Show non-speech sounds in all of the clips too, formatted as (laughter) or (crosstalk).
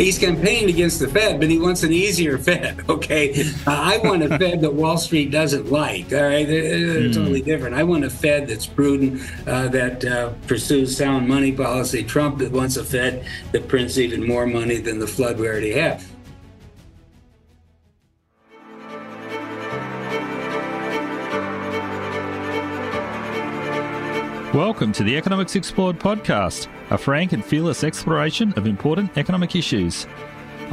He's campaigned against the Fed, but he wants an easier Fed. (laughs) Okay, uh, I want a Fed that Wall Street doesn't like. All right, it's mm. totally different. I want a Fed that's prudent, uh, that uh, pursues sound money policy. Trump wants a Fed that prints even more money than the flood we already have. Welcome to the Economics Explored podcast, a frank and fearless exploration of important economic issues.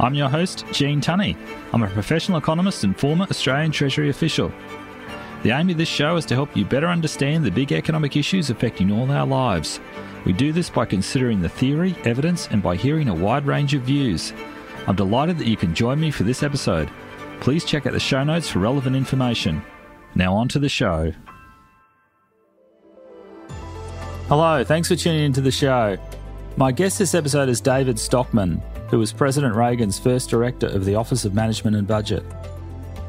I'm your host, Gene Tunny. I'm a professional economist and former Australian Treasury official. The aim of this show is to help you better understand the big economic issues affecting all our lives. We do this by considering the theory, evidence, and by hearing a wide range of views. I'm delighted that you can join me for this episode. Please check out the show notes for relevant information. Now, on to the show. Hello, thanks for tuning into the show. My guest this episode is David Stockman, who was President Reagan's first director of the Office of Management and Budget.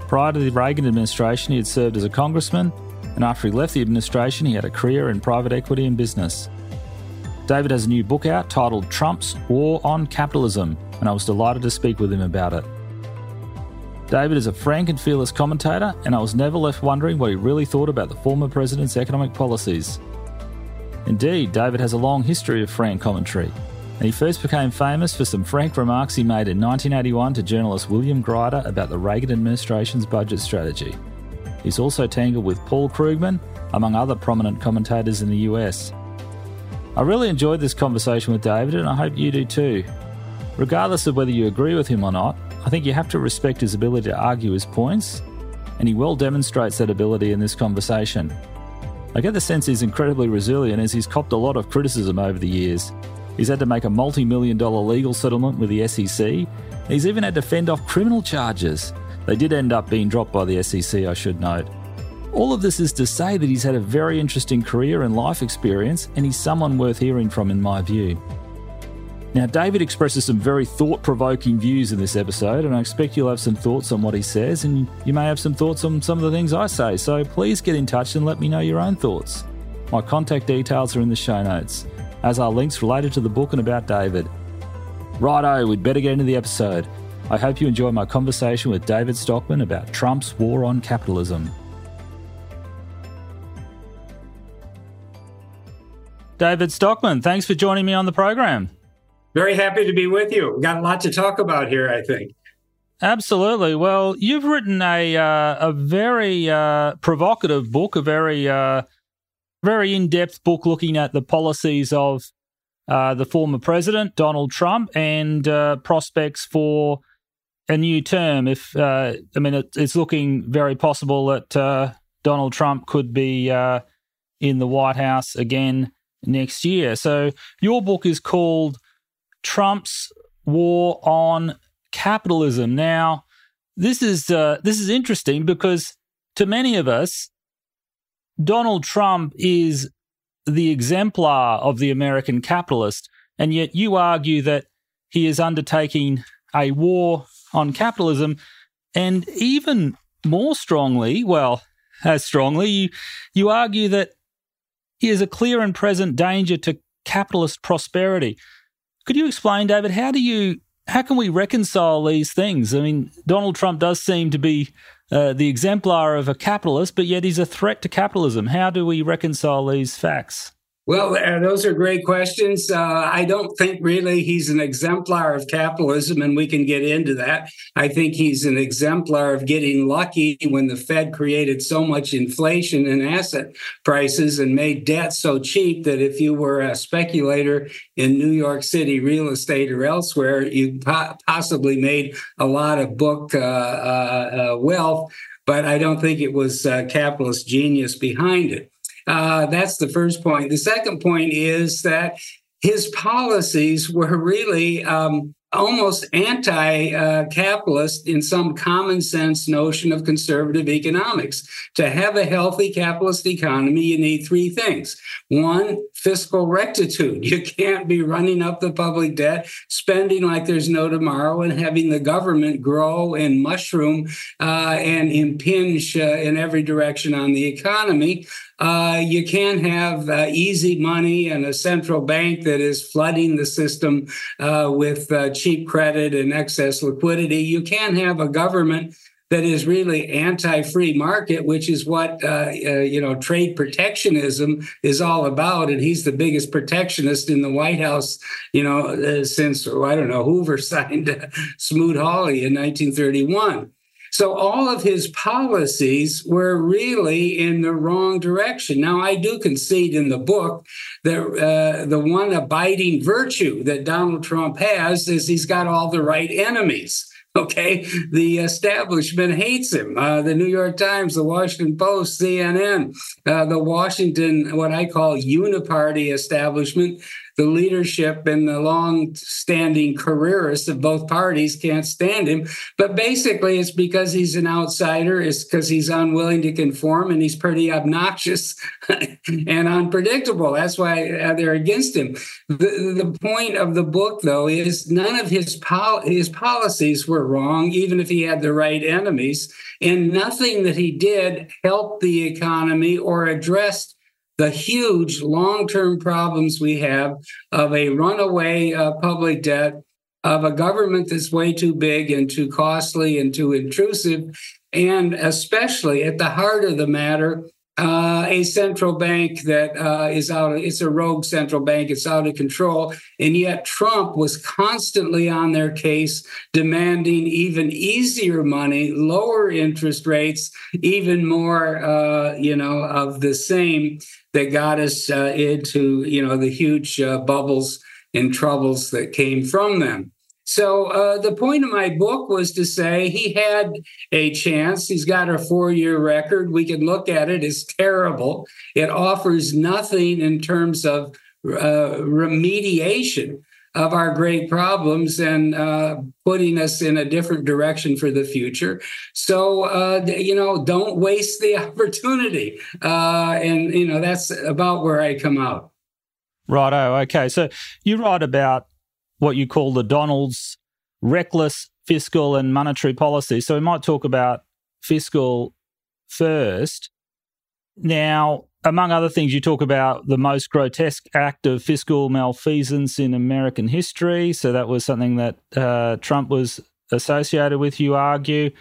Prior to the Reagan administration, he had served as a congressman, and after he left the administration, he had a career in private equity and business. David has a new book out titled Trump's War on Capitalism, and I was delighted to speak with him about it. David is a frank and fearless commentator, and I was never left wondering what he really thought about the former president's economic policies. Indeed, David has a long history of frank commentary, and he first became famous for some frank remarks he made in 1981 to journalist William Greider about the Reagan administration's budget strategy. He's also tangled with Paul Krugman, among other prominent commentators in the US. I really enjoyed this conversation with David, and I hope you do too. Regardless of whether you agree with him or not, I think you have to respect his ability to argue his points, and he well demonstrates that ability in this conversation. I get the sense he's incredibly resilient as he's copped a lot of criticism over the years. He's had to make a multi million dollar legal settlement with the SEC. He's even had to fend off criminal charges. They did end up being dropped by the SEC, I should note. All of this is to say that he's had a very interesting career and life experience, and he's someone worth hearing from, in my view. Now, David expresses some very thought provoking views in this episode, and I expect you'll have some thoughts on what he says, and you may have some thoughts on some of the things I say. So please get in touch and let me know your own thoughts. My contact details are in the show notes, as are links related to the book and about David. Righto, we'd better get into the episode. I hope you enjoy my conversation with David Stockman about Trump's war on capitalism. David Stockman, thanks for joining me on the program. Very happy to be with you. We've got a lot to talk about here, I think. Absolutely. Well, you've written a uh, a very uh, provocative book, a very uh, very in depth book looking at the policies of uh, the former president Donald Trump and uh, prospects for a new term. If uh, I mean, it, it's looking very possible that Donald Trump could be in the White House again next year. So your book is called Trump's war on capitalism. Now, this is uh, this is interesting because to many of us, Donald Trump is the exemplar of the American capitalist, and yet you argue that he is undertaking a war on capitalism, and even more strongly, well, as strongly, you, you argue that he is a clear and present danger to capitalist prosperity. Could you explain, David, how do you how can we reconcile these things? I mean, Donald Trump does seem to be uh, the exemplar of a capitalist, but yet he's a threat to capitalism. How do we reconcile these facts? Well, uh, those are great questions. Uh, I don't think really he's an exemplar of capitalism, and we can get into that. I think he's an exemplar of getting lucky when the Fed created so much inflation in asset prices and made debt so cheap that if you were a speculator in New York City real estate or elsewhere, you po- possibly made a lot of book uh, uh, uh wealth. But I don't think it was uh, capitalist genius behind it. Uh, that's the first point. The second point is that his policies were really um, almost anti uh, capitalist in some common sense notion of conservative economics. To have a healthy capitalist economy, you need three things one, fiscal rectitude. (laughs) You can't be running up the public debt, spending like there's no tomorrow, and having the government grow and mushroom uh, and impinge uh, in every direction on the economy. Uh, you can't have uh, easy money and a central bank that is flooding the system uh, with uh, cheap credit and excess liquidity. You can't have a government that is really anti-free market, which is what uh, uh, you know trade protectionism is all about. And he's the biggest protectionist in the White House, you know, uh, since I don't know Hoover (laughs) signed Smoot-Hawley in 1931. So all of his policies were really in the wrong direction. Now, I do concede in the book that uh, the one abiding virtue that Donald Trump has is he's got all the right enemies. (laughs) Okay, the establishment hates him. Uh, the New York Times, the Washington Post, CNN, uh, the Washington, what I call uniparty establishment, the leadership and the long standing careerists of both parties can't stand him. But basically, it's because he's an outsider, it's because he's unwilling to conform and he's pretty obnoxious (laughs) and unpredictable. That's why uh, they're against him. The, the point of the book, though, is none of his, pol- his policies were wrong, even if he had the right enemies. And nothing that he did helped the economy or addressed the huge long term problems we have of a runaway uh, public debt, of a government that's way too big and too costly and too intrusive, and especially at the heart of the matter, uh, a central bank that uh, is out of, it's a rogue central bank it's out of control and yet trump was constantly on their case demanding even easier money lower interest rates even more uh, you know of the same that got us uh, into you know the huge uh, bubbles and troubles that came from them so uh, the point of my book was to say he had a chance. He's got a four-year record. We can look at it as terrible. It offers nothing in terms of uh, remediation of our great problems and uh, putting us in a different direction for the future. So, uh, you know, don't waste the (laughs) opportunity. Uh, and, you know, that's about where I come out. Righto. Okay. So you write about what you call the Donald's reckless fiscal and monetary policy. So we might talk about fiscal first. Now, among other things, you talk about the most grotesque act of fiscal malfeasance in American history. So that was something that uh, Trump was associated with, you argue.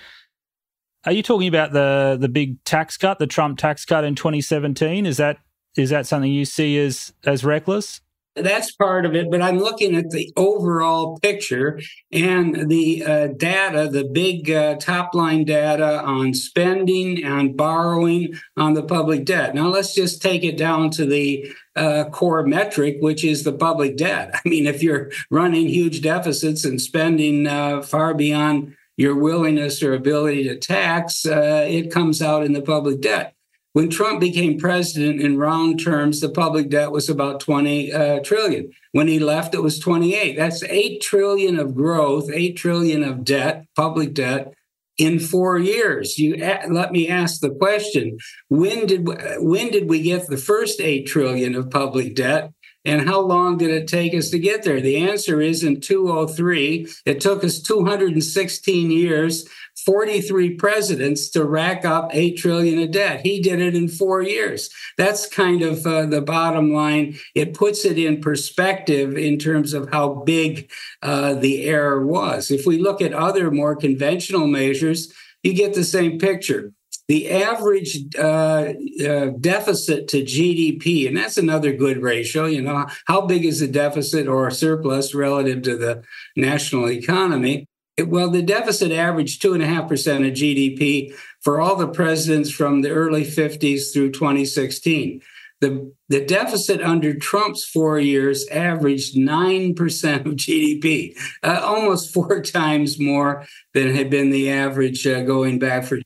Are you talking about the the big tax cut, the Trump tax cut in 2017? Is that is that something you see as as reckless? That's part of it, but I'm looking at the overall picture and the uh, data, the big uh, top line data on spending and borrowing on the public debt. Now, let's just take it down to the uh, core metric, which is the public debt. (laughs) I mean, if you're running huge deficits and spending uh, far beyond your willingness or ability to tax, uh, it comes out in the public debt. When Trump became president in round terms, the public debt was about 20 uh, trillion. When he left, it was 28. That's 8 trillion of growth, 8 trillion of debt, public debt in 4 years. You let me ask the question, when did when did we get the first 8 trillion of public debt? And how long did it take us to get there? The answer is in 203. It took us 216 years 43 presidents to rack up 8 trillion of debt. He did it in 4 years. That's kind of uh, the bottom line. It puts it in perspective in terms of how big uh, the error was. If we look at other more conventional measures, you get the same picture. The average uh, uh deficit to GDP, and that's another good ratio. You know, how big is the deficit or surplus relative to the national economy? well, the deficit averaged 2.5% of GDP for all the presidents from the early 50s through 2016. The, the deficit under Trump's four years averaged 9% of GDP, uh, almost four (laughs) times more than had been the average uh, going back for.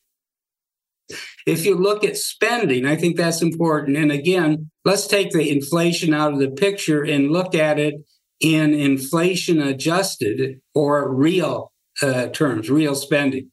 If you look at spending, I think that's important. And again, let's take the inflation out of the picture and look at it in inflation adjusted or real uh, terms, real spending.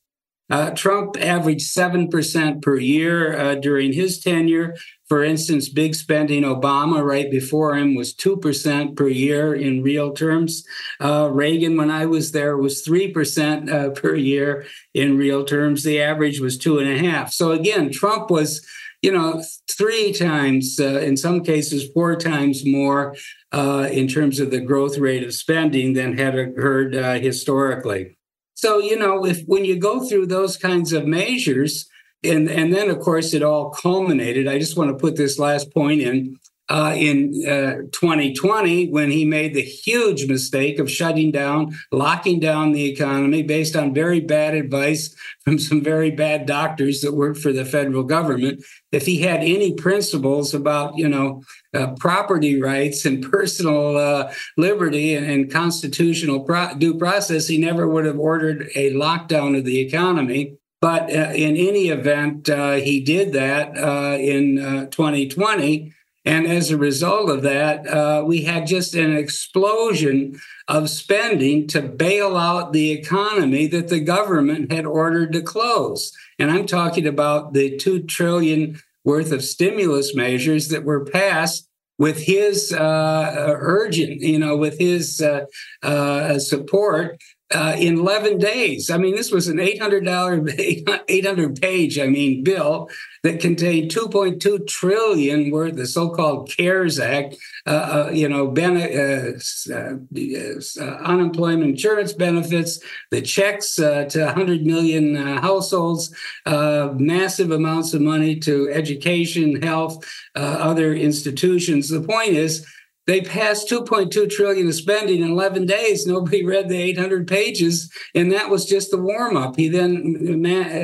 Uh, Trump averaged 7% per year uh, during his tenure. For instance, big spending Obama right before him was 2% per year in real terms. Uh, Reagan, when I was there, was 3% uh, per year in real terms. The average was two and a half. So again, Trump was you know, three times, uh, in some cases, four times more uh, in terms of the growth rate of spending than had occurred uh, historically. So, you know, if when you go through those kinds of measures, and and then of course it all culminated. I just want to put this last point in. Uh, in uh, 2020, when he made the huge mistake of shutting down, locking down the economy based on very bad advice from some very bad doctors that worked for the federal government. If he had any principles about, you know, uh, property rights and personal uh, liberty and, and constitutional pro- due process, he never would have ordered a lockdown of the economy. But uh, in any event, uh, he did that in 2020. Uh, and as a result of that, uh, we had just an explosion of spending to bail out the economy that the government had ordered to close. And I'm talking about the 2 trillion worth of stimulus measures that were passed with his uh, urgent, you know, with his uh, uh, support uh, in 11 days. I mean, this was an $800, (laughs) 800 page, I mean, bill that contained 2.2 trillion worth of so-called CARES Act, uh, uh, you know, ben- uh, uh, uh, unemployment insurance benefits, the checks to 100 million households, massive amounts of money to education, health, other institutions. The point is, they passed 2.2 trillion of spending in 11 days. Nobody (laughs) read the 800 pages, and that was just the warm up. He then,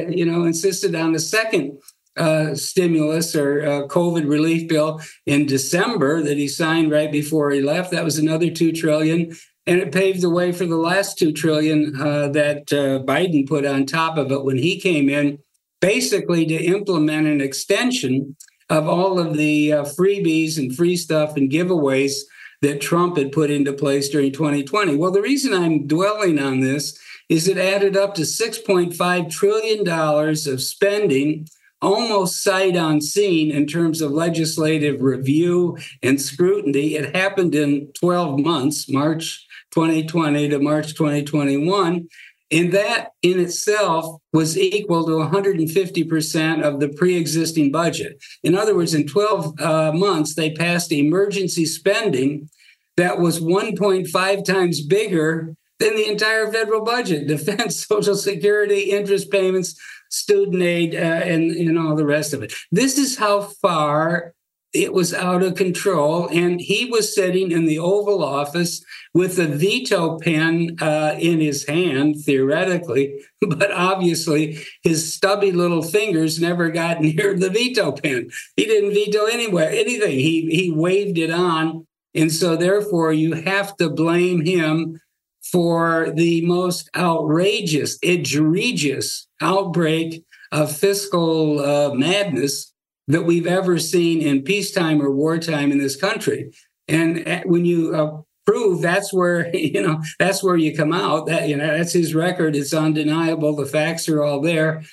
you know, insisted on the second uh, stimulus or uh, COVID relief bill in December that he signed right before he left. That was another two trillion, and it paved the way for the last two trillion uh, that uh, Biden put on top of it when he came in, basically to implement an extension of all of the uh, freebies and free stuff and giveaways that Trump had put into place during 2020. Well, the reason I'm dwelling on this is it added up to $6.5 trillion of spending almost sight unseen in terms of legislative review and scrutiny. It happened in 12 months, March 2020 to March 2021. And that in itself was equal to 150% of the pre existing budget. In other words, in 12 uh, months, they passed emergency spending that was 1.5 times bigger than the entire federal budget (laughs) defense, Social Security, interest payments, student aid, uh, and, and all the rest of it. This is how far it was out of control. And he was sitting in the Oval Office with a veto pen uh, in his hand, theoretically, (laughs) but obviously his stubby little fingers never got (laughs) near the veto pen. He didn't veto anywhere, anything. He, he waved it on. And so, therefore, you have to blame him for the most outrageous, egregious outbreak of fiscal uh, madness that we've ever seen in peacetime or wartime in this country. And uh, when you uh, prove that's where (laughs) you know that's where you come out that you know that's his record. It's undeniable. The facts are all there.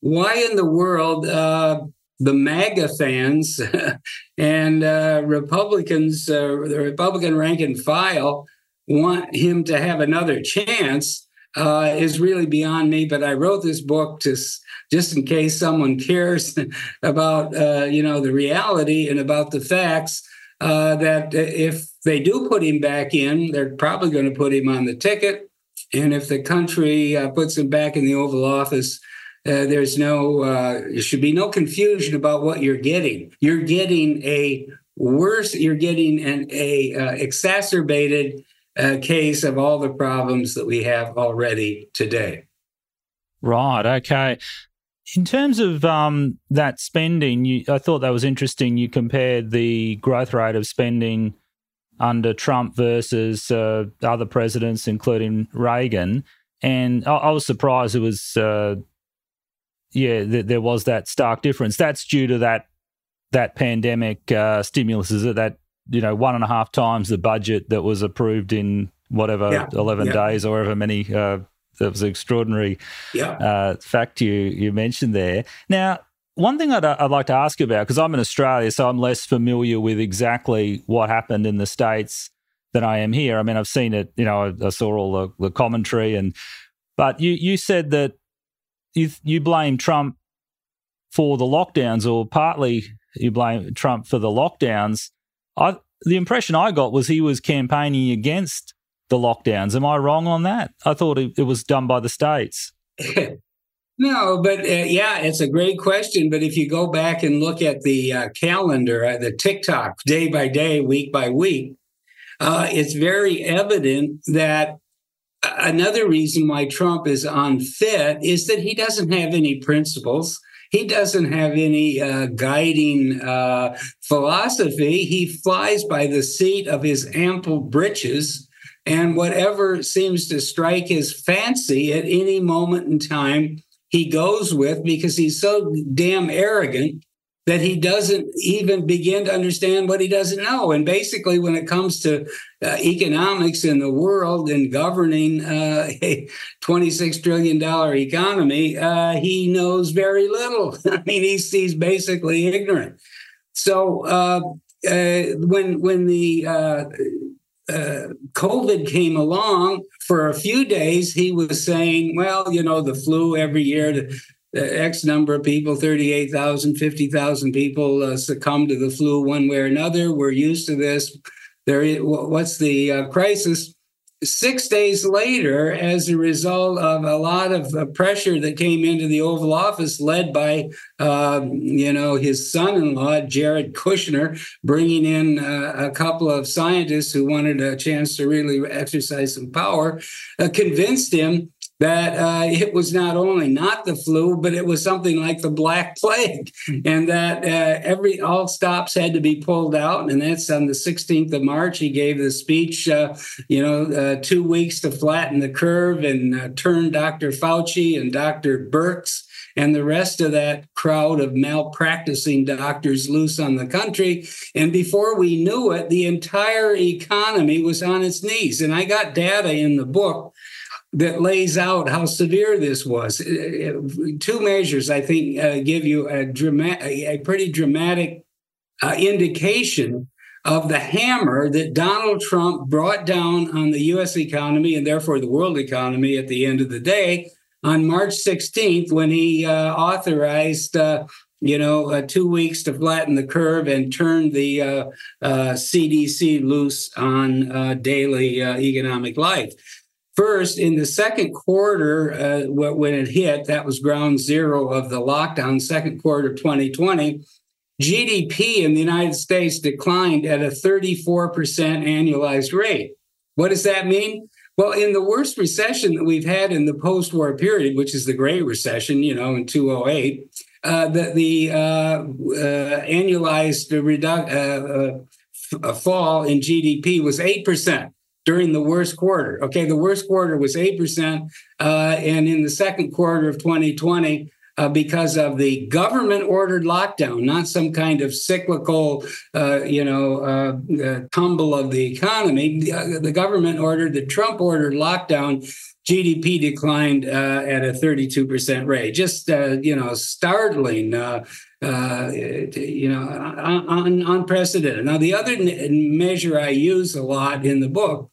Why in the world uh, the MAGA fans (laughs) and uh, Republicans, uh, the Republican rank and file, want him to have another chance uh, is really beyond me. But I wrote this book just just in case someone (laughs) cares about uh, you know the reality and about the facts. Uh, that if they do put him back in, they're probably going to put him on the ticket. And if the country uh, puts him back in the Oval Office, uh, there's no, uh, there should be no confusion about what you're getting. You're getting a worse, you're getting an a exacerbated a case of all the problems that we have already today. Right. Okay. In terms of um, that spending, you, I thought that was interesting. You compared the growth rate of spending under Trump versus uh, other presidents, including Reagan, and I, I was surprised it was, uh, yeah, th- there was that stark difference. That's due to that that pandemic uh, stimulus, is it? That you know one and a half times the budget that was approved in whatever yeah. 11 yeah. days or however many uh, that was an extraordinary yeah. uh, fact you you mentioned there. Now, one thing I'd, I'd like to ask you about because I'm in Australia, so I'm less familiar with exactly what happened in the states than I am here. I mean, I've seen it. You know, I, I saw all the, the commentary, and but you you said that you you blame Trump for the lockdowns, or partly you blame Trump for the lockdowns. I the impression I got was he was campaigning against the lockdowns. Am I wrong on that? I thought it, it was done by the states. (laughs) no, but uh, yeah, it's a great question. But if you go back and look at the uh, calendar, uh, the tick-tock, day by day, week by week, uh, it's very evident that another reason why Trump is unfit is that he doesn't have any principles. He doesn't have any uh, guiding uh, philosophy. He flies by the seat of his ample breeches and whatever seems to strike his fancy at any moment in time, he goes with because he's so damn arrogant that he doesn't even begin to understand what he doesn't know. And basically, when it comes to uh, economics in the world and governing uh, (laughs) a $26 trillion economy, uh, he knows very little. (laughs) I mean, he's, he's basically ignorant. So uh, uh, when when the uh, COVID came along for a few days, he was saying, well, you know, the flu every year, X number of people, 38,000, 50,000 people uh, succumb to the flu one way or another. We're used to this. There, what's the uh, crisis? six days later, as a result of a lot of uh, pressure that came into the Oval Office, led by uh, you know his son-in-law Jared Kushner, bringing in uh, a couple of scientists who wanted a chance to really exercise some power, uh, convinced him that uh, it was not only not the flu, but it was something like the Black (laughs) Plague, and that uh, every all stops had to be pulled out. And that's on the 16th of March. He gave the speech, uh, you know, uh, two weeks to flatten the curve and uh, turn Dr. Fauci and Dr. Birx and the rest of that crowd of malpracticing doctors loose on the country. And before we knew it, the entire economy was on its knees. And I got data in the book that lays out how severe this was. Uh, uh, two measures, I think, uh, give you a, dramatic, a pretty dramatic uh, indication of the hammer that Donald Trump brought down on the U.S. economy and therefore the world economy at the end of the day on March 16th when he uh, authorized. Uh, you know, two weeks to flatten the curve and turn the CDC loose on daily economic life. First, in the second quarter, uh, when it hit, that was ground zero of the lockdown, second quarter of 2020, GDP in the United States declined at a 34% annualized rate. What does that mean? Well, in the worst recession that we've had in the post war period, which is the Great Recession, you know, in 2008, uh, the, the uh, uh annualized redu- uh, uh, fall in GDP was 8% during the worst quarter. Okay, the worst quarter was 8%. Uh, and in the second quarter of 2020, uh, because of the government ordered lockdown, not some kind of cyclical, uh, you know, uh, uh, tumble of the economy. The, uh, the, government ordered, the Trump ordered lockdown. GDP declined at a 32% rate. Just, you know, startling. Uh, you know, un- unprecedented. Now, the other n- measure I use a lot in the book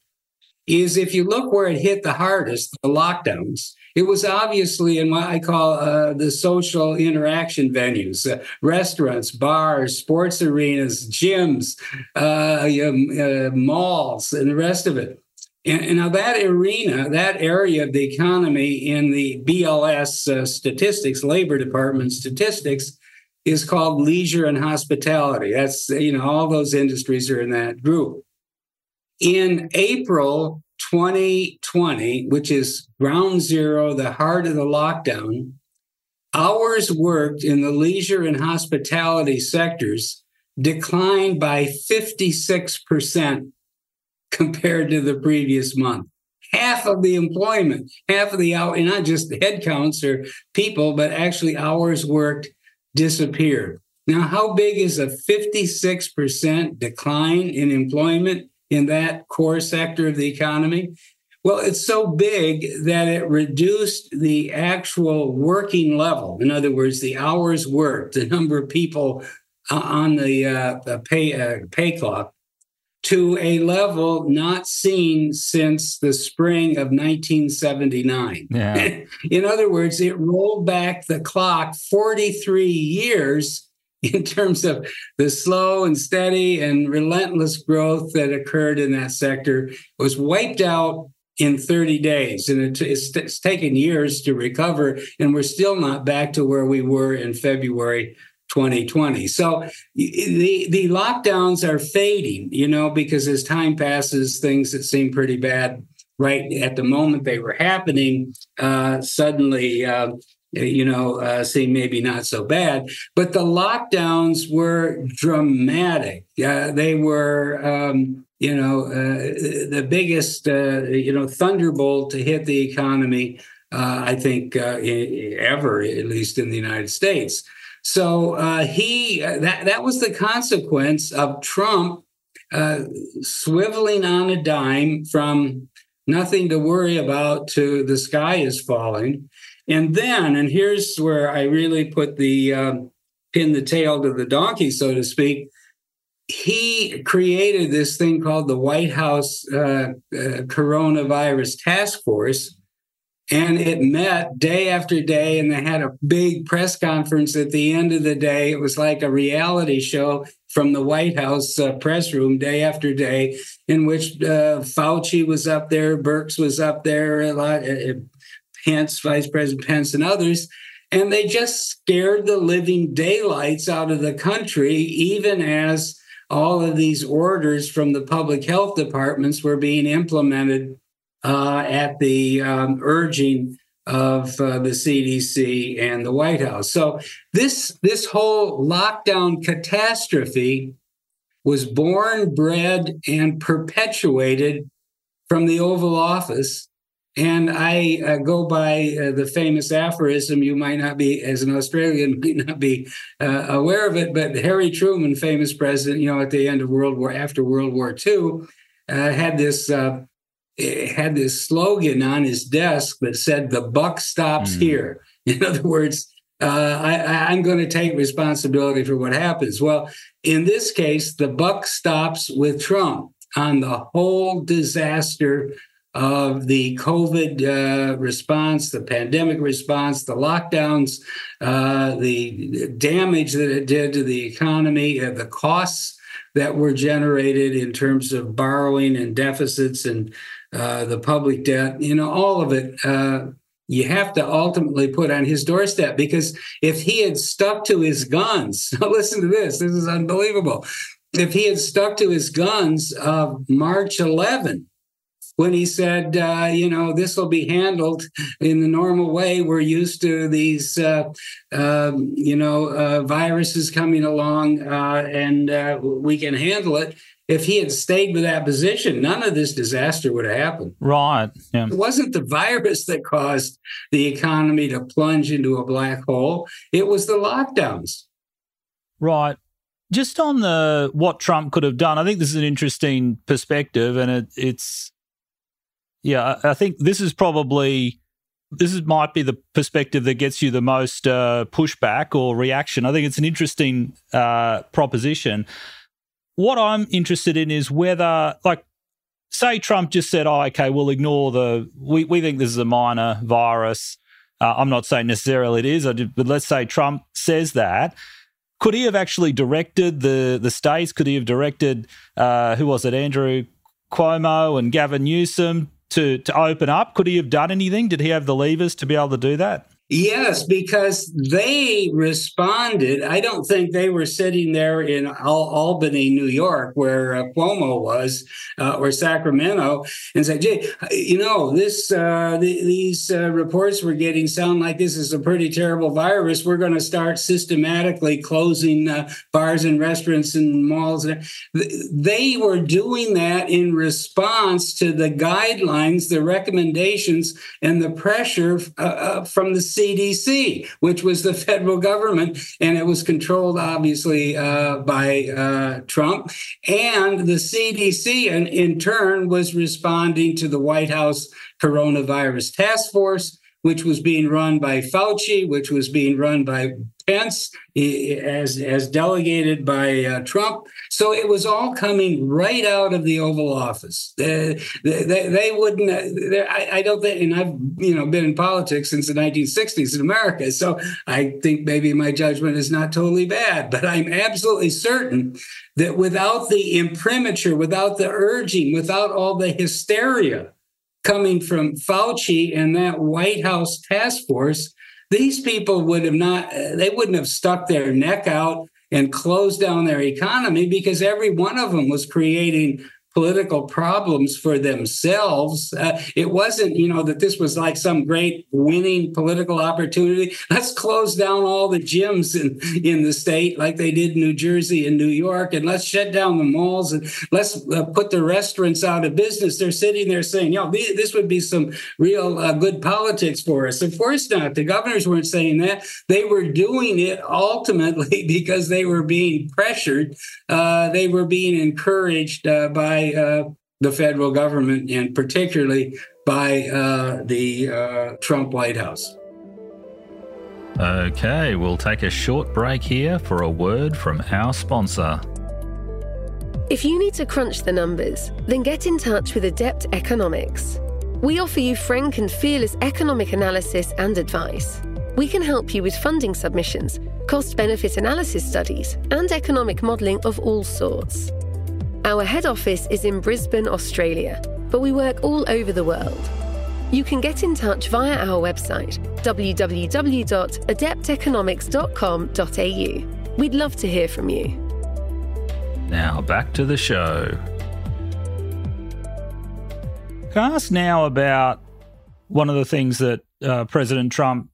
is if you look where it hit the hardest, the lockdowns, it was obviously in what I call uh, the social interaction venues, uh, restaurants, bars, sports arenas, gyms, uh, uh malls, and the rest of it. And, and, now that arena, that area of the economy in the BLS uh, statistics, Labor Department statistics, is called leisure and hospitality. That's, you know, all those industries are in that group. In April 2020, which is ground zero, the heart of the lockdown, hours worked in the leisure and hospitality sectors declined by 56% compared to the previous month. Half of the employment, half of the hour, and not just the headcounts or people, but actually hours worked disappeared. Now, how big is a 56% decline in employment? In that core sector of the economy? Well, it's so big that it reduced the actual working level. In other words, the hours worked, the number of people uh, on the uh, pay uh, pay clock, to a level not seen since the spring of 1979. Yeah. (laughs) In other words, it rolled back the clock 43 years (laughs) in terms of the slow and steady and relentless growth that occurred in that sector it was wiped out in 30 days. And it, it's, it's taken years to recover and we're still not back to where we were in february 2020 so the the lockdowns are fading you know because as time passes things that seem pretty bad right at the moment they were happening uh, suddenly uh, you know, uh, seem maybe not so bad. But the lockdowns were dramatic. Uh, they were, um, you know, uh, the biggest, uh, you know, thunderbolt to hit the economy, uh, I think, uh, ever, at least in the United States. So he that that was the consequence of Trump swiveling on a dime from nothing to worry about to the sky is falling and then, and here's where I really put the um, pin the tail to the donkey, so to speak. He created this thing called the White House uh, uh, Coronavirus Task Force, and it met day after day, and they had a big press conference at the end of the day. It was like a reality show from the White House uh, press room day after day, in which uh, Fauci was up there, Birx was up there, a lot, uh, Pence, Vice President Pence, and others. And they just scared the living daylights out of the country, even as all of these orders from the public health departments were being implemented uh, at the um, urging of uh, the CDC and the White House. So this this whole lockdown catastrophe was born, bred, and perpetuated from the Oval Office and I uh, go by uh, the famous aphorism. You might not be, as an Australian, (laughs) might not be uh, aware of it, but Harry Truman, famous president, you know, at the end of World War, after World War II, uh, had this uh, had this slogan on his desk that said, "The buck stops mm. here." (laughs) In other words, uh, I, am going to take responsibility for what happens. Well, in this case, the buck stops with Trump on the whole disaster of the COVID uh, response, the pandemic response, the lockdowns, uh, the damage that it did to the economy, uh, the costs that were generated in terms of borrowing and deficits and uh, the public debt, you know, all of it. Uh, you have to ultimately put on his doorstep because if he had stuck to his guns, (laughs) listen to this, this is unbelievable. If he had stuck to his guns of March 11, when he said, uh, you know, this will be handled in the normal way. We're used to these, uh, um, you know, uh, viruses coming along uh, and uh, we can handle it. If he had stayed with that position, none of this disaster would have happened. Right. Yeah. It wasn't the virus that caused the economy to plunge into a black hole, it was the lockdowns. Right. Just on the what Trump could have done, I think this is an interesting perspective, and it, it's yeah, I think this is probably this is, might be the perspective that gets you the most uh, pushback or reaction. I think it's an interesting uh, proposition. What I'm interested in is whether, like, say Trump just said, "Oh, okay, we'll ignore the. We we think this is a minor virus." Uh, I'm not saying necessarily it is, but let's say Trump says that. Could he have actually directed the the states? Could he have directed uh, who was it, Andrew Cuomo and Gavin Newsom to to open up? Could he have done anything? Did he have the levers to be able to do that? Yes, because they responded. I don't think they were sitting there in Al- Albany, New York, where uh, Cuomo was, uh, or Sacramento, and said, "Gee, you know, this uh, the, these uh, reports we're getting sound like this is a pretty terrible virus. We're going to start systematically closing uh, bars and restaurants and malls." They were doing that in response to the guidelines, the recommendations, and the pressure uh, from the CDC, which was the (laughs) federal government, and it was controlled obviously uh, by uh, Trump. And the CDC, in, in turn, was responding to the White House coronavirus task force which was being run by Fauci, which was being run by Pence as, as delegated by uh, Trump. So it was all coming right out of the Oval Office. They, they, they wouldn't, I, I, don't think, and I've you know been in politics since the 1960s in America, so I think maybe my judgment is not totally bad, but I'm absolutely certain that without the imprimatur, without the urging, without all the hysteria, coming from Fauci and that White House task force, these people would have not, uh, they wouldn't have stuck their neck out and closed down their economy because every one of them was creating political problems for themselves. Uh, it wasn't, you know, that this was like some great winning political opportunity. Let's close down all the gyms in, in the state like they did in New Jersey and New York, and let's shut down the malls and let's uh, put the restaurants out of business. They're sitting there saying, you know, this would be some real uh, good politics for us. Of course not. The governors weren't saying that. They were doing it ultimately (laughs) because they were being pressured. Uh, they were being encouraged uh, by by uh, the federal government and particularly by uh, the uh, Trump White House. Okay, we'll take a short break here for a word from our sponsor. If you need to crunch the numbers, then get in touch with Adept Economics. We offer you frank and fearless economic analysis and advice. We can help you with funding submissions, cost benefit analysis studies, and economic modelling of all sorts. Our head office is in Brisbane, Australia, but we work all over the world. You can get in touch via our website, www.adepteconomics.com.au. We'd love to hear from you. Now back to the show. Can I ask now about one of the things that uh, President Trump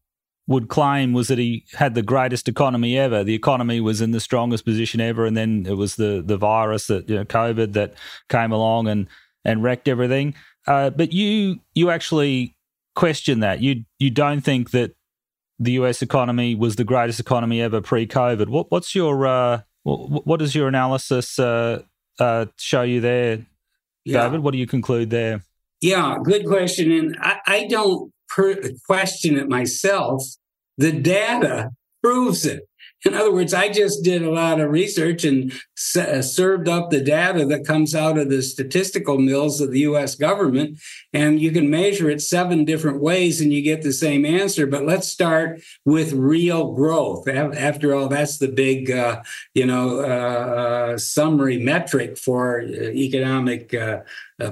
would claim was that he had the greatest economy ever. The economy was in the strongest position ever, and then it was the the virus that you know, COVID that came along and and wrecked everything. Uh, but you you actually question that. You you don't think that the U.S. economy was the greatest economy ever pre-COVID. What what's your uh, what, what does your analysis uh, uh show you there, yeah. David? What do you conclude there? Yeah, good question, and I, I don't per- question it myself. The data proves it. In other words, I just did a lot of research and s- uh, served up the data that comes out of the statistical mills of the US government. And you can measure it seven different ways and you get the same answer. But let's start with real growth. After all, that's the big, uh, you know, uh, uh summary metric for uh, economic uh,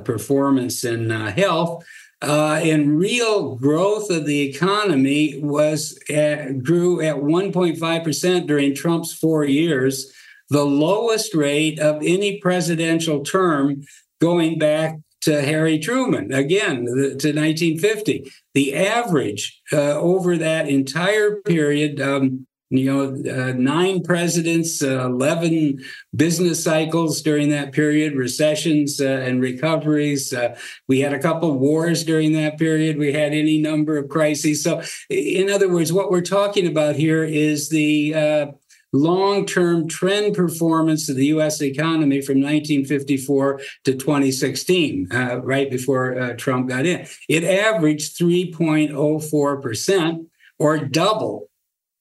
performance and health uh, and real growth of the economy was at, grew at 1.5% during Trump's four years, the lowest rate of any presidential term going back to Harry Truman, again, the, to 1950. The average uh, over that entire period, um, you know, uh, nine presidents, uh, 11 business cycles during that period, recessions uh, and recoveries. Uh, we had a couple wars during that period. We had any number of crises. So, in other words, what we're talking about here is the uh, long term trend performance of the US economy from 1954 to 2016, uh, right before Trump got in. It averaged 3.04%, or double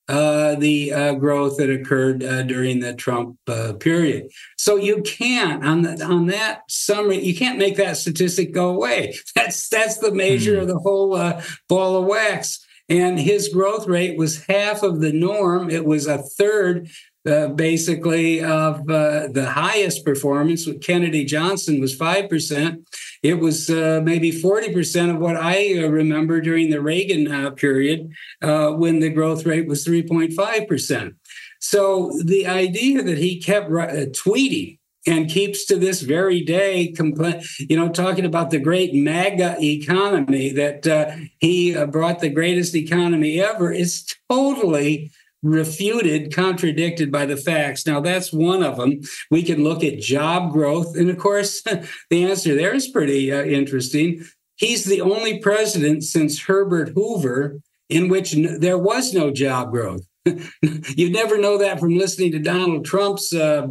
uh, the uh, growth that occurred uh, during the Trump uh, period. So you can't on the, on that summary, you can't make that statistic go away. (laughs) That's that's the measure mm. of the whole uh, ball of wax. And his growth rate was half of the norm. It was a third uh, basically of uh, the highest performance. With Kennedy Johnson was 5%. It was uh, maybe 40% of what I uh, remember during the Reagan uh, period when the growth rate was 3.5%. So the idea that he kept tweeting and keeps to this very day, compl- you know, talking about the great MAGA economy that he brought the greatest economy ever is totally refuted, contradicted by the facts. Now, that's one of them. We can look at job growth. And of course, (laughs) the answer there is pretty uh, interesting. He's the only president since Herbert Hoover in which n- there was no job growth. (laughs) you never know that from listening to Donald Trump's uh,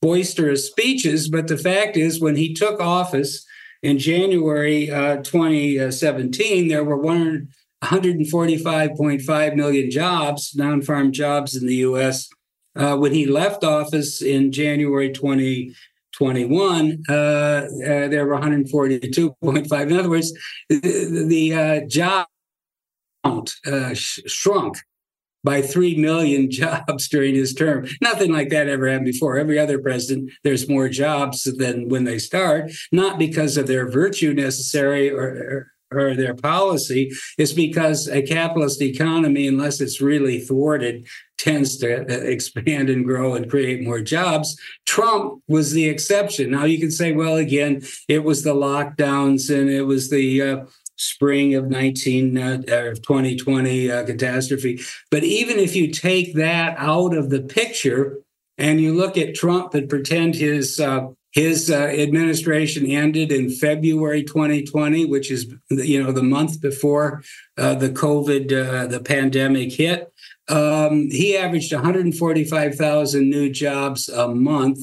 boisterous speeches, but the fact is, when he took office in January uh, 2017, there were 145.5 million jobs, non farm jobs in the US. Uh, when he left office in January 2021, uh, uh, there were 142.5. In other words, the, the uh, job count uh, sh- shrunk by 3 million (laughs) jobs during his term. Nothing like that ever happened before. Every other president, there's more jobs than when they start, not because of their virtue necessary or, or their policy. is because a capitalist economy, unless it's really thwarted, tends to uh, expand and grow and create more jobs. Trump was the exception. Now you can say, well, again, it was the lockdowns and it was the uh, spring of 19 uh, 2020 uh, catastrophe. But even if you take that out of the picture and you look at Trump and pretend his uh, his uh, administration ended in February 2020, which is you know the month before uh, the COVID uh, the pandemic hit. Um, he averaged 145,000 new jobs a month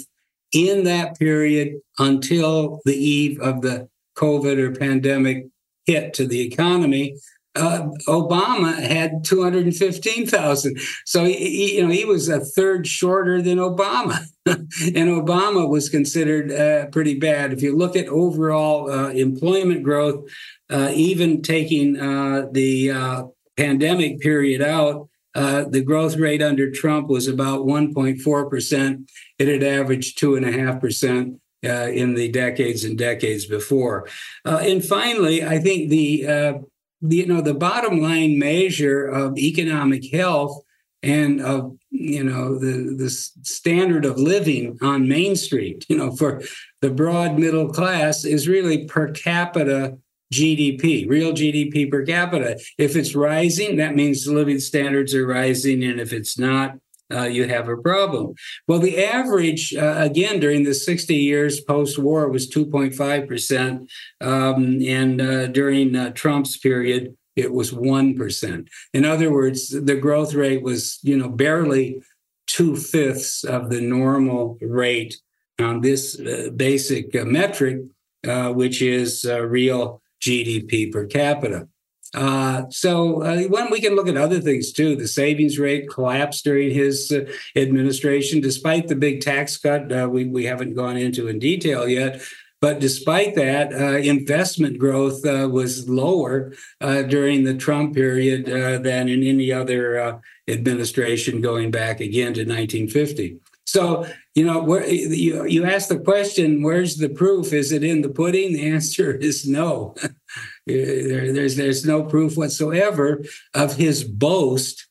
in that period until the eve of the COVID or pandemic hit to the economy. Uh, Obama had 215,000. So, he, you know, he was a third shorter than Obama. (laughs) and Obama was considered uh, pretty bad. If you look at overall uh, employment growth, uh, even taking uh, the uh, pandemic period out, the growth rate under Trump was about 1.4%. It had averaged 2.5% uh, in the decades and decades before. Uh, and finally, I think the, uh, the, you know the bottom line measure of economic health and of you know the the standard of living on Main Street, you know, for the broad middle class is really per capita GDP, real GDP per capita. If it's rising, that means the living standards are rising, and if it's not, uh, you have a problem. Well, the average, uh, again, during the 60 years post war was 2.5%. Um, and uh, during uh, Trump's period, it was 1%. In other words, the growth rate was, you know, barely two fifths of the normal rate on this uh, basic uh, metric, which is real GDP per capita. Uh, so uh, when we can look at other things too, the savings rate collapsed during his uh, administration, despite the big tax cut. Uh, we we haven't gone into in detail yet, but despite that, uh, investment growth uh, was lower during the Trump period than in any other administration going back again to 1950. So you know, where, you you ask the question, "Where's the proof? Is it in the pudding?" The answer is no. (laughs) there, there's there's no proof whatsoever of his boast.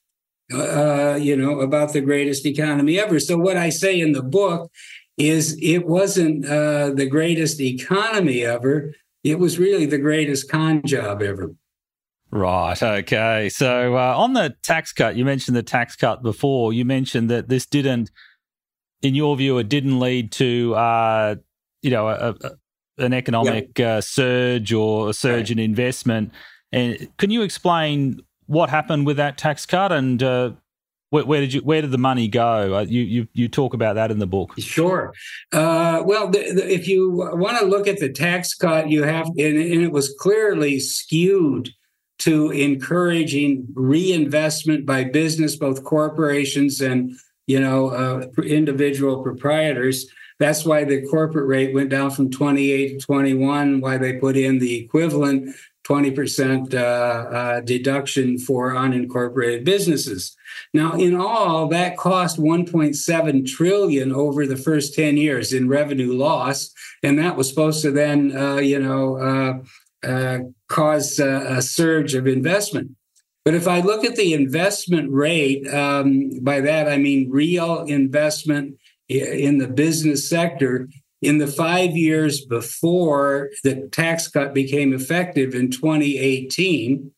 Uh, you know about the greatest economy ever. So what I say in the book is it wasn't uh, the greatest economy ever. It was really the greatest con job ever. Right. Okay. So uh, on the tax cut, you mentioned the tax cut before. You mentioned that this didn't in your view, it didn't lead to uh, you know a, a, an economic uh, surge or a surge right. in investment. And can you explain what happened with that tax cut and uh, where, where, did you where did the money go? Uh, you you you talk about that in the book. Sure. Uh, well, the, the, if you want to look at the tax cut, you have and, and it was clearly skewed to encouraging reinvestment by business, both corporations and you know, uh, individual proprietors. That's why the corporate rate went down from 28 to 21, why they put in the equivalent 20% uh, uh, deduction for unincorporated businesses. Now, in all, that cost 1.7 trillion over the first 10 years in revenue loss, and that was supposed to then, uh, you know, uh, uh, cause a surge of investment. But if I look at the investment rate, um, by that I mean real investment in the business sector, in the five years before the tax cut became effective in 2018,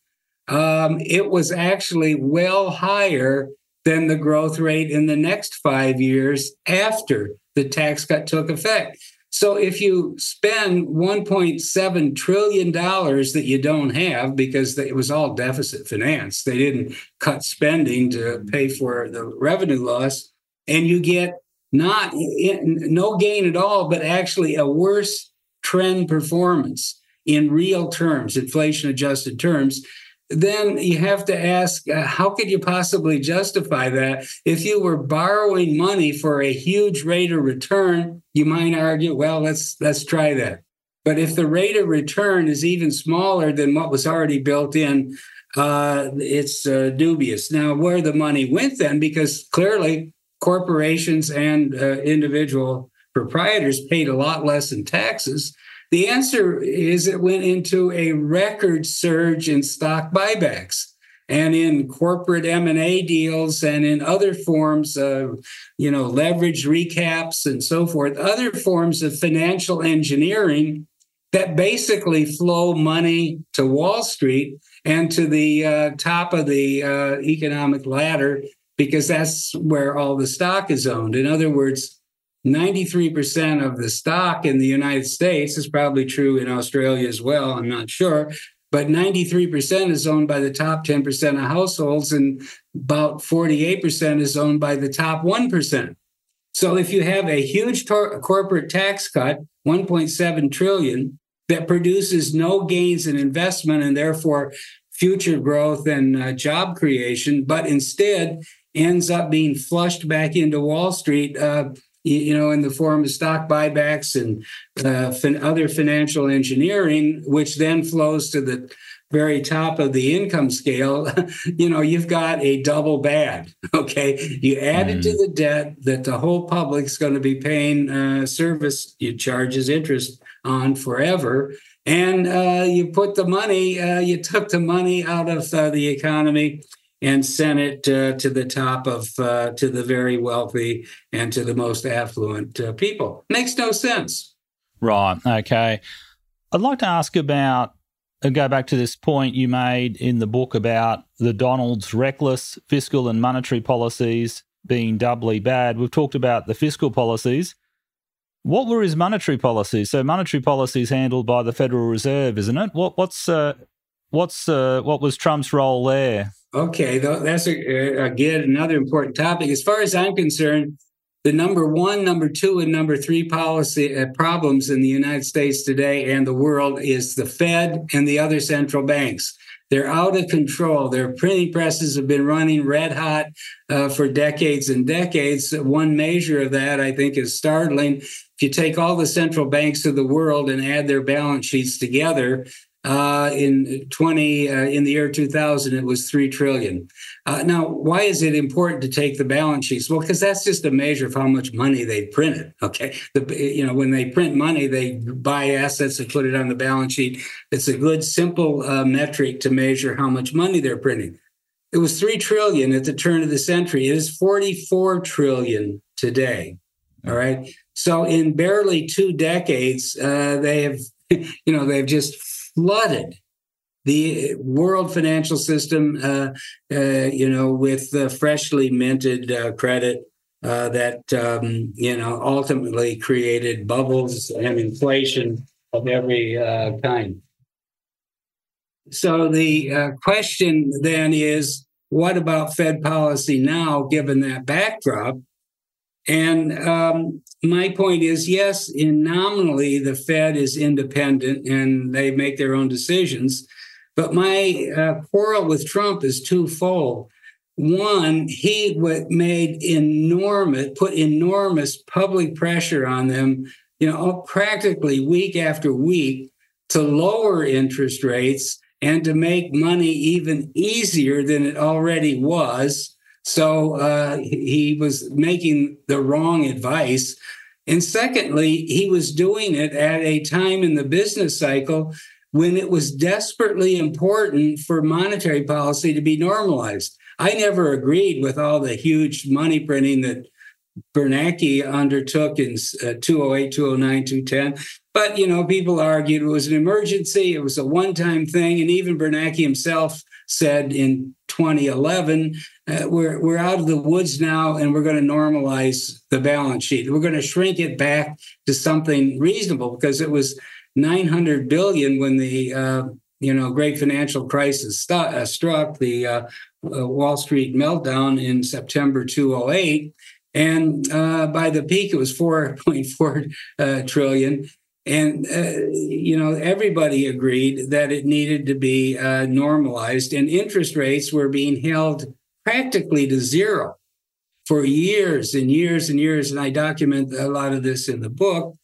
um, it was actually well higher than the growth rate in the next five years after the tax cut took effect. So if you spend 1.7 trillion dollars that you don't have because it was all deficit finance, they didn't cut spending to pay for the revenue loss, and you get not no gain at all, but actually a worse trend performance in real terms, inflation adjusted terms, then you have to ask uh, how could you possibly justify that? If you were borrowing money for a huge rate of return you might argue well let's let's try that. But if the rate of return is even smaller than what was already built in uh, it's uh, dubious. Now where the money went then because clearly corporations and uh, individual proprietors paid a lot less in taxes. The answer is it went into a record surge in stock buybacks and in corporate M&A deals and in other forms of you know leverage recaps and so forth other forms of financial engineering that basically flow money to Wall Street and to the uh, top of the uh, economic ladder because that's where all the stock is owned in other words 93% of the stock in the United States is probably true in Australia as well. I'm not sure. But 93% is owned by the top 10% of households, and about 48% is owned by the top 1%. So if you have a huge tor- corporate tax cut, 1.7 trillion, that produces no gains in investment and therefore future growth and uh, job creation, but instead ends up being flushed back into Wall Street. Uh, you know, in the form of stock buybacks and uh, fin- other financial engineering, which then flows to the very top of the income scale, (laughs) you know, you've got a double bad. (laughs) Okay. You add mm. it to mm. the debt that the whole public's going to be paying uh, service charges, interest on forever. And uh, you put the money, uh, you took the money out of uh, the economy and sent it uh, to the top of uh, to the very wealthy and to the most affluent uh, people. Makes no sense. Right. Okay. I'd like to ask about uh, go back to this point you made in the book about the Donald's reckless fiscal and monetary policies being doubly bad. We've talked about the fiscal policies. What were his monetary policies? So monetary policies handled by the Federal Reserve, isn't it? What what's uh, what's uh, what was Trump's role there? Okay, that's a, again another important topic. As far as I'm concerned, the number one, number two, and number three policy uh, problems in the United States today and the world is the Fed and the other central banks. They're out of control. Their printing presses have been running red hot uh, for decades and decades. One measure of that, I think, is startling. If you take all the central banks of the world and add their balance sheets together, uh, in 20 uh, in the year 2000 it was 3 trillion. Uh, now why is it important to take the balance sheets? Well because that's just a measure of how much money they printed okay? The, you know when they print money they buy assets and put it on the balance sheet. It's a good simple uh, metric to measure how much money they're printing. It was 3 trillion at the turn of the century. It is 44 trillion today all right? So in barely two decades uh, they have (laughs) you know they've just flooded the world financial system, uh, uh, you know, with freshly minted uh, credit uh, that, um, you know, ultimately created bubbles and inflation of every uh, kind. So the question then is what about Fed policy now, given that backdrop? And um, my point is yes, in nominally, the Fed is independent and they make their own decisions. But my uh, quarrel with Trump is twofold. One, he made enormous, put enormous public pressure on them, you know, practically week after week to lower interest rates and to make money even easier than it already was so uh, he was making the wrong advice. And secondly, he was doing it at a time in the business cycle when it was desperately important for monetary policy to be normalized. I never agreed with all the huge money printing that Bernanke undertook in uh, 208, 209, 210. But, you know, people argued it was an emergency, it was a one time thing. And even Bernanke himself said in 2011. Uh, we're we're out of the woods now, and we're going to normalize the balance sheet. We're going to shrink it back to something reasonable because it was 900 billion when the uh, you know great financial crisis st- uh, struck the uh, uh, Wall Street meltdown in September 2008. And uh, by the peak, it was 4.4 trillion. And, uh, you know, everybody agreed that it needed to be uh, normalized, and interest rates were being held practically to zero for years and years and years. And I document a lot of this in the book,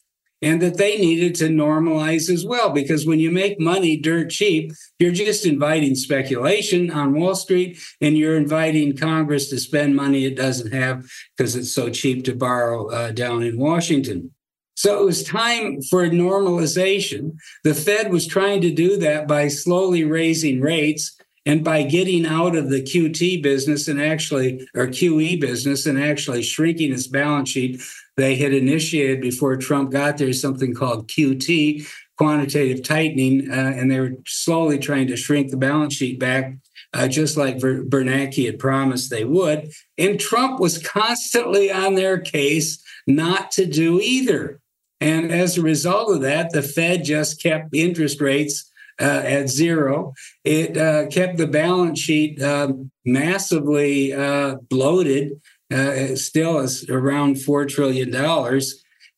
and that they needed to normalize as well, because when you make money dirt cheap, you're just inviting speculation on Wall Street, and you're inviting Congress to spend money it doesn't have because it's so cheap to borrow uh, down in Washington. So it was time for normalization. The Fed was trying to do that by slowly raising rates and by getting out of the QT business and actually, or QE business and actually shrinking its balance sheet. They had initiated before Trump got there something called QT, quantitative tightening, uh, and they were slowly trying to shrink the balance sheet back uh, just like Bernanke had promised they would. And Trump was constantly on their case not to do either. And as a result of that, the Fed just kept interest rates uh, at zero. It uh, kept the balance sheet uh, massively uh, bloated, uh, still is around $4 trillion.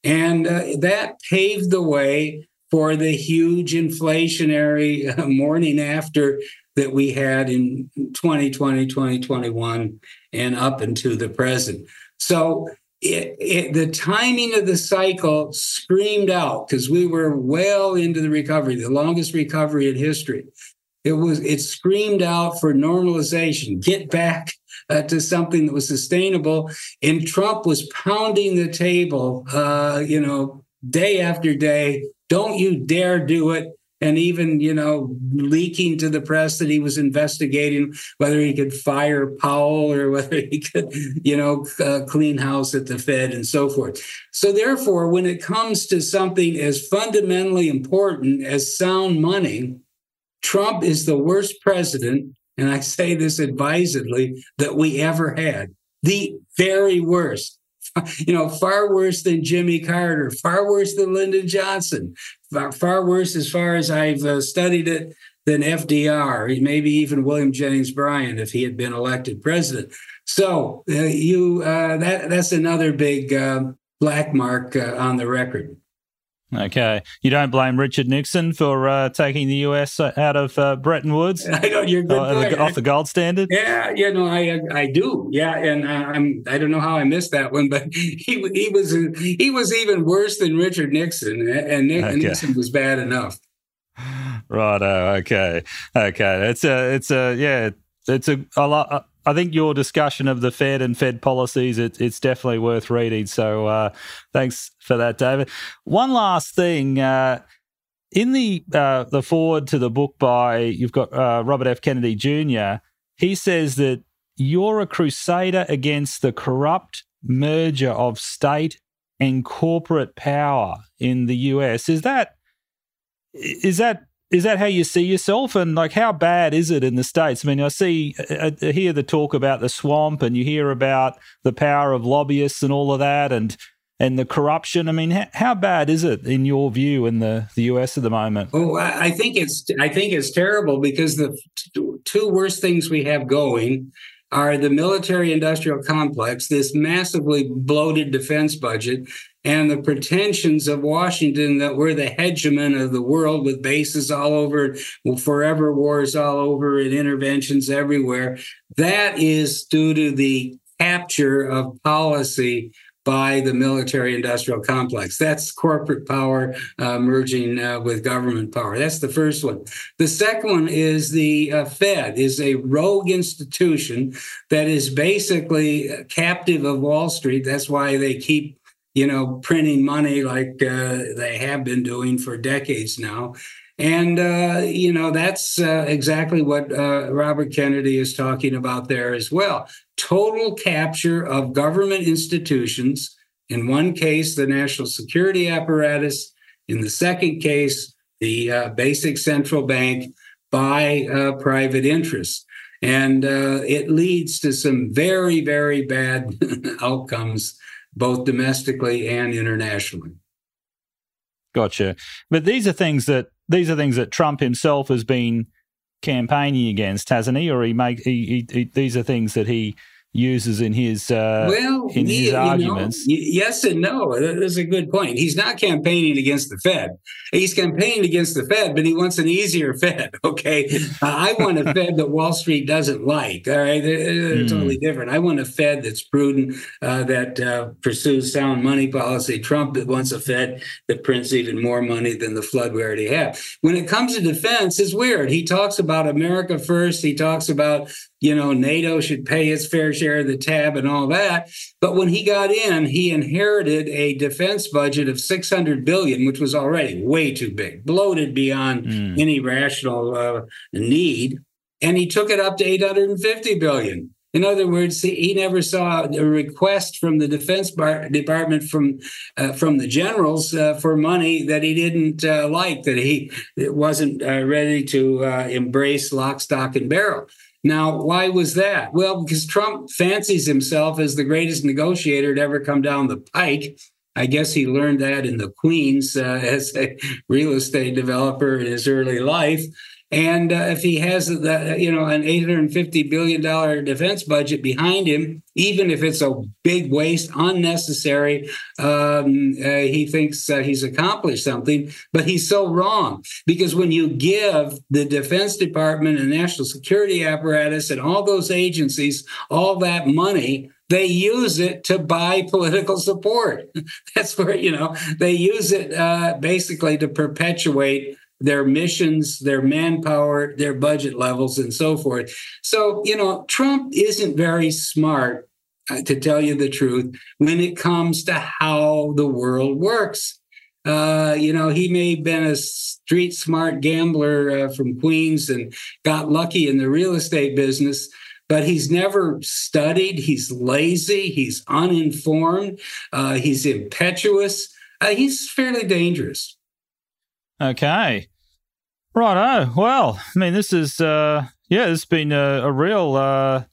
And uh, that paved the way for the huge inflationary morning after that we had in 2020, 2021, and up into the present. So it, it, the timing of the cycle screamed out because we were well into the recovery, the longest recovery in history. It was it screamed out for normalization, get back uh, to something that was sustainable. And Trump was pounding the table, uh, you know, day after day. Don't you dare do it and even you know leaking to the press that he was investigating whether he could fire Powell or (laughs) whether he could you know uh, clean house at the Fed and so forth. So therefore, when it comes to something as fundamentally important as sound money, Trump is the worst president, and I say this advisedly that we ever had. The very worst (laughs) you know, far worse than Jimmy Carter, far worse than Lyndon Johnson, far, worse as far as I've uh, studied it than FDR, maybe even William Jennings Bryan if he had been elected president. So uh, you uh, that that's another big uh, black mark uh, on the record. Okay. You don't blame Richard Nixon for uh, taking the US out of uh, Bretton Woods? (laughs) I know you're good. Uh, off the gold standard? Yeah, yeah, no, I I do. Yeah, and I'm I don't know how I missed that one, but (laughs) he he was he was even worse than Richard Nixon, and, okay. Nixon was bad enough. Right. Okay. Okay. It's a it's a yeah. It's a, a lot. I think your discussion of the Fed and Fed policies, it, it's definitely worth reading. So uh, thanks for that, David. One last thing. Uh, in the uh, the foreword to the book by you've got uh, Robert F. Kennedy Jr. He says that you're a crusader against the corrupt merger of state and corporate power in the US. Is that is that is that how you see yourself? And like how bad is it in the states? I mean i see I uh, uh, hear the talk about the swamp and you hear about the power of lobbyists and all of that and and the corruption. I mean how, bad is it in your view in the, the us at the moment? Oh i think it's i think it's terrible because the two worst things we have going are the military industrial complex, this massively bloated defense budget, and the pretensions of Washington that we're the hegemon of the world with bases all over, forever wars all over, and interventions everywhere. That is due to the capture of policy by the military industrial complex. That's corporate power uh, merging uh, with government power. That's the first one. The second one is the uh, Fed is a rogue institution that is basically captive of Wall Street. That's why they keep you know, printing money like uh, they have been doing for decades now. And, uh, you know, that's uh, exactly what uh, Robert Kennedy is talking about there as well. Total capture of government institutions. In one case, the national security apparatus. In the second case, the uh, basic central bank by uh, private interests. And it leads to some very, very bad (laughs) outcomes, both domestically and internationally. Gotcha. But these are things that these are things that Trump himself has been campaigning against, hasn't he? Or he make he, he, he, these are things that he uses in his uh, well in his you arguments. Know, yes and no. That's a good point. He's not campaigning against the Fed. He's campaigning against the Fed, but he wants an easier Fed. (laughs) Okay, (laughs) uh, I want a Fed that Wall Street doesn't like. All right, they're, they're mm. totally different. I want a Fed that's prudent, uh, that uh, pursues sound money policy. Trump wants a Fed that prints even more money than the flood we already have. When it comes to defense, it's weird. He talks about America first. He talks about you know, NATO should pay its fair share of the tab and all that. But when he got in, he inherited a defense budget of 600 billion, which was already way too big, bloated beyond mm. any rational uh, need. And he took it up to 850 billion. In other words, he never saw a request from the Defense Bar- Department from uh, from the generals uh, for money that he didn't uh, like, that he wasn't uh, ready to uh, embrace lock, stock, and barrel. Now, why was that? Well, because Trump fancies himself as the greatest negotiator to ever come down the pike. I guess he learned that in the Queens uh, (laughs) as a real estate developer in his early life. And uh, if he has the, you know an 850 billion dollar defense budget behind him, even if it's a big waste, unnecessary, um, uh, he thinks uh, he's accomplished something. But he's so wrong because when you give the Defense Department and National Security apparatus and all those agencies all that money, they use it to buy political support. (laughs) That's where, you know, they use it uh, basically to perpetuate their missions, their manpower, their budget levels, and so forth. So, you know, Trump isn't very smart, uh, to tell you the truth, when it comes to how the world works. Uh, you know, he may have been a street smart gambler uh, from Queens and got lucky in the real estate business, but he's never studied. He's lazy. He's uninformed. Uh, he's impetuous. Uh, he's fairly dangerous. Okay. Righto. Well, I mean, this is, uh, yeah, it's been a, a real, uh,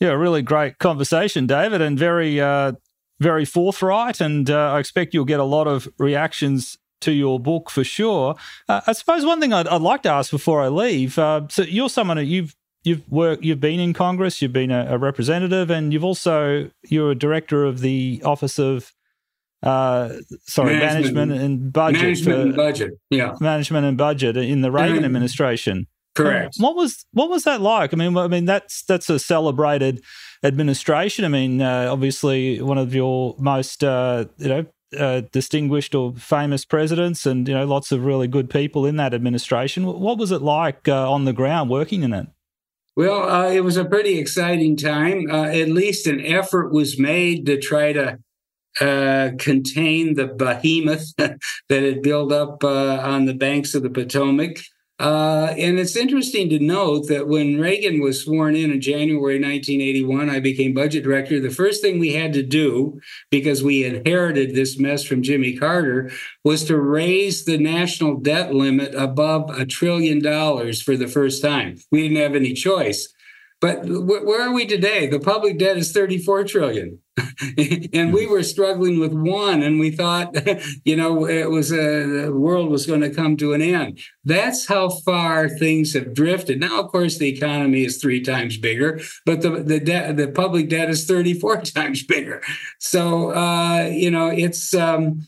yeah, a really great conversation, David, and very, uh, very forthright. And uh, I expect you'll get a lot of reactions to your book for sure. Uh, I suppose one thing I'd, I'd, like to ask before I leave. Uh, so you're someone you've you've worked, you've been in Congress, you've been a, a representative, and you've also you're a director of the Office of uh, sorry, management, management, and budget. Management and budget, yeah. Management and budget in the Reagan administration. Correct. What was what was that like? I mean, I mean that's that's a celebrated administration. I mean, uh, obviously one of your most uh, you know uh, distinguished or famous presidents, and you know lots of really good people in that administration. What was it like uh, on the ground working in it? Well, uh, it was a pretty exciting time. Uh, at least an effort was made to try to uh, contain the behemoth (laughs) that had built up uh, on the banks of the Potomac. Uh, and it's interesting to note that when Reagan was sworn in in January 1981, I became budget director. The first thing we had to do, because we inherited this mess from Jimmy Carter, was to raise the national debt limit above a trillion dollars for the first time. We didn't have any choice. But where are we today? The public debt is 34 trillion. (laughs) and we were struggling with one and we thought (laughs) you know it was a, the world was going to come to an end that's how far things have drifted now of course the economy is three times bigger but the the debt the public debt is 34 (laughs) times bigger so uh, you know it's um,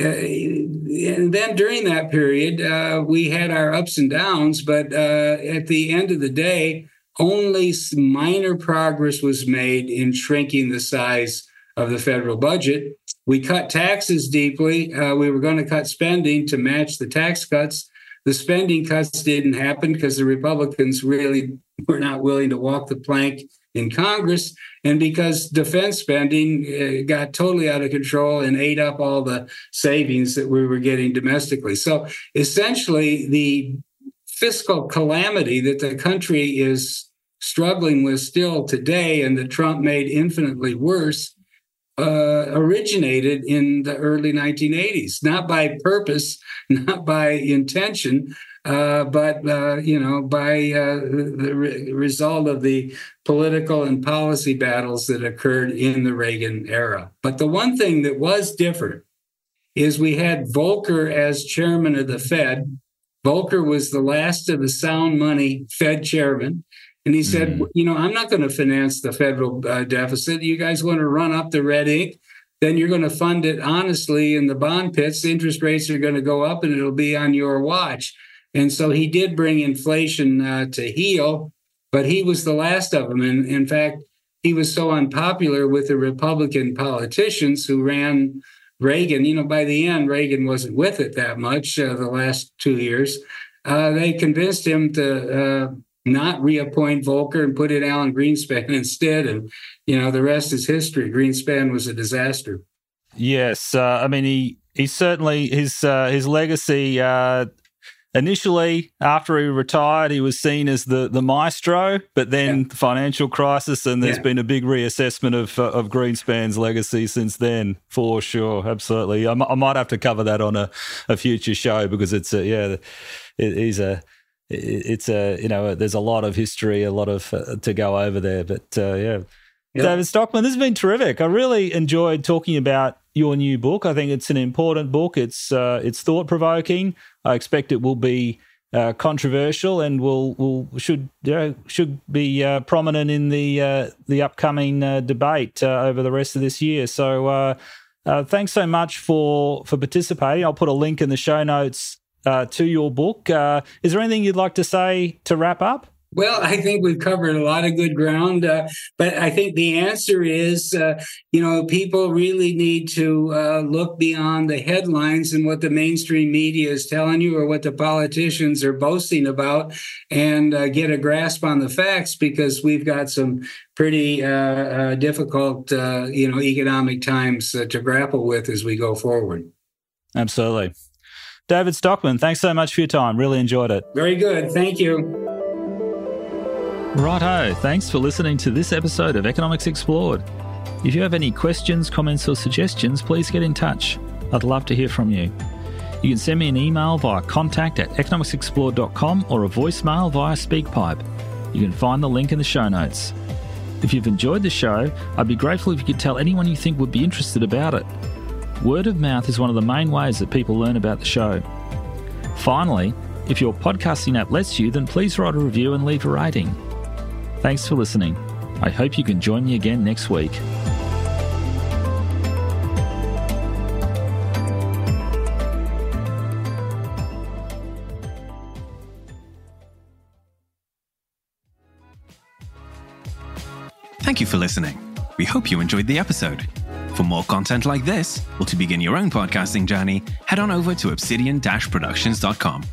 uh, and then during that period, uh, we had our ups and downs, but uh, at the end of the day, only minor progress was made in shrinking the size of the federal budget. We cut taxes deeply. Uh, we were going to cut spending to match the tax cuts. The spending cuts didn't happen because the Republicans really were not willing to walk the plank in Congress, and because defense spending uh, got totally out of control and ate up all the savings that we were getting domestically. So essentially, the fiscal calamity that the country is struggling with still today and that Trump made infinitely worse uh, originated in the early 1980s, not by purpose, (laughs) not by intention, uh, but uh, you know, by uh, the re- result of the political and policy battles that occurred in the Reagan era. But the one thing that was different is we had Volcker as chairman of the Fed. Volcker was the last of the sound money Fed chairman. And he said, mm-hmm. you know, I'm not going to finance the federal uh, deficit. You guys want to run up the red ink? Then you're going to fund it honestly in the bond pits. Interest rates are going to go up and it'll be on your watch. And so he did bring inflation uh, to heel, but he was the last of them. And in fact, he was so unpopular with the Republican politicians who ran Reagan. You know, by the end, Reagan wasn't with it that much uh, the last two years. Uh, they convinced him to uh, not reappoint Volcker and put in Alan Greenspan (laughs) instead. And, you know, the rest is history. Greenspan was a disaster. Yes. Uh, I mean, he, he certainly, his, uh, his legacy, uh, initially after he retired he was seen as the the maestro but then yeah. the financial crisis and there's yeah. been a big reassessment of uh, of Greenspan's legacy since then for sure absolutely I, m- I might have to cover that on a, a future show because it's a, yeah it, he's a it's a you know there's a lot of history, a lot of uh, to go over there. But uh, yeah. David Stockman, this has been terrific. I really enjoyed talking about your new book. I think it's an important book. It's uh, it's thought provoking. I expect it will be uh, controversial and will will should you know, should be uh, prominent in the uh, the upcoming uh, debate uh, over the rest of this year. So uh, thanks so much for for participating. I'll put a link in the show notes uh, to your book. Uh, is there anything you'd like to say to wrap up? Well, I think we've covered a lot of good ground, uh, but I think the answer is, uh, you know, people really need to uh, look beyond the headlines and what the mainstream media is telling you or what the politicians are boasting about, and uh, get a grasp on the facts because we've got some pretty uh, difficult, you know, economic times to grapple with as we go forward. Absolutely. David Stockman, thanks so much for your time. Really enjoyed it. Very good. Thank you. Righto. Thanks for listening to this episode of Economics Explored. If you have any questions, comments, or suggestions, please get in touch. I'd love to hear from you. You can send me an email via contact at economicsexplored.com or a voicemail via SpeakPipe. You can find the link in the show notes. If you've enjoyed the show, I'd be grateful if you could tell anyone you think would be interested about it. Word of mouth is one of the main ways that people learn about the show. Finally, if your podcasting app lets you, then please write a review and leave a rating. Thanks for listening. I hope you can join me again next week. Thank you for listening. We hope you enjoyed the episode. For more content like this, or to begin your own podcasting journey, head on over to obsidian-productions.com.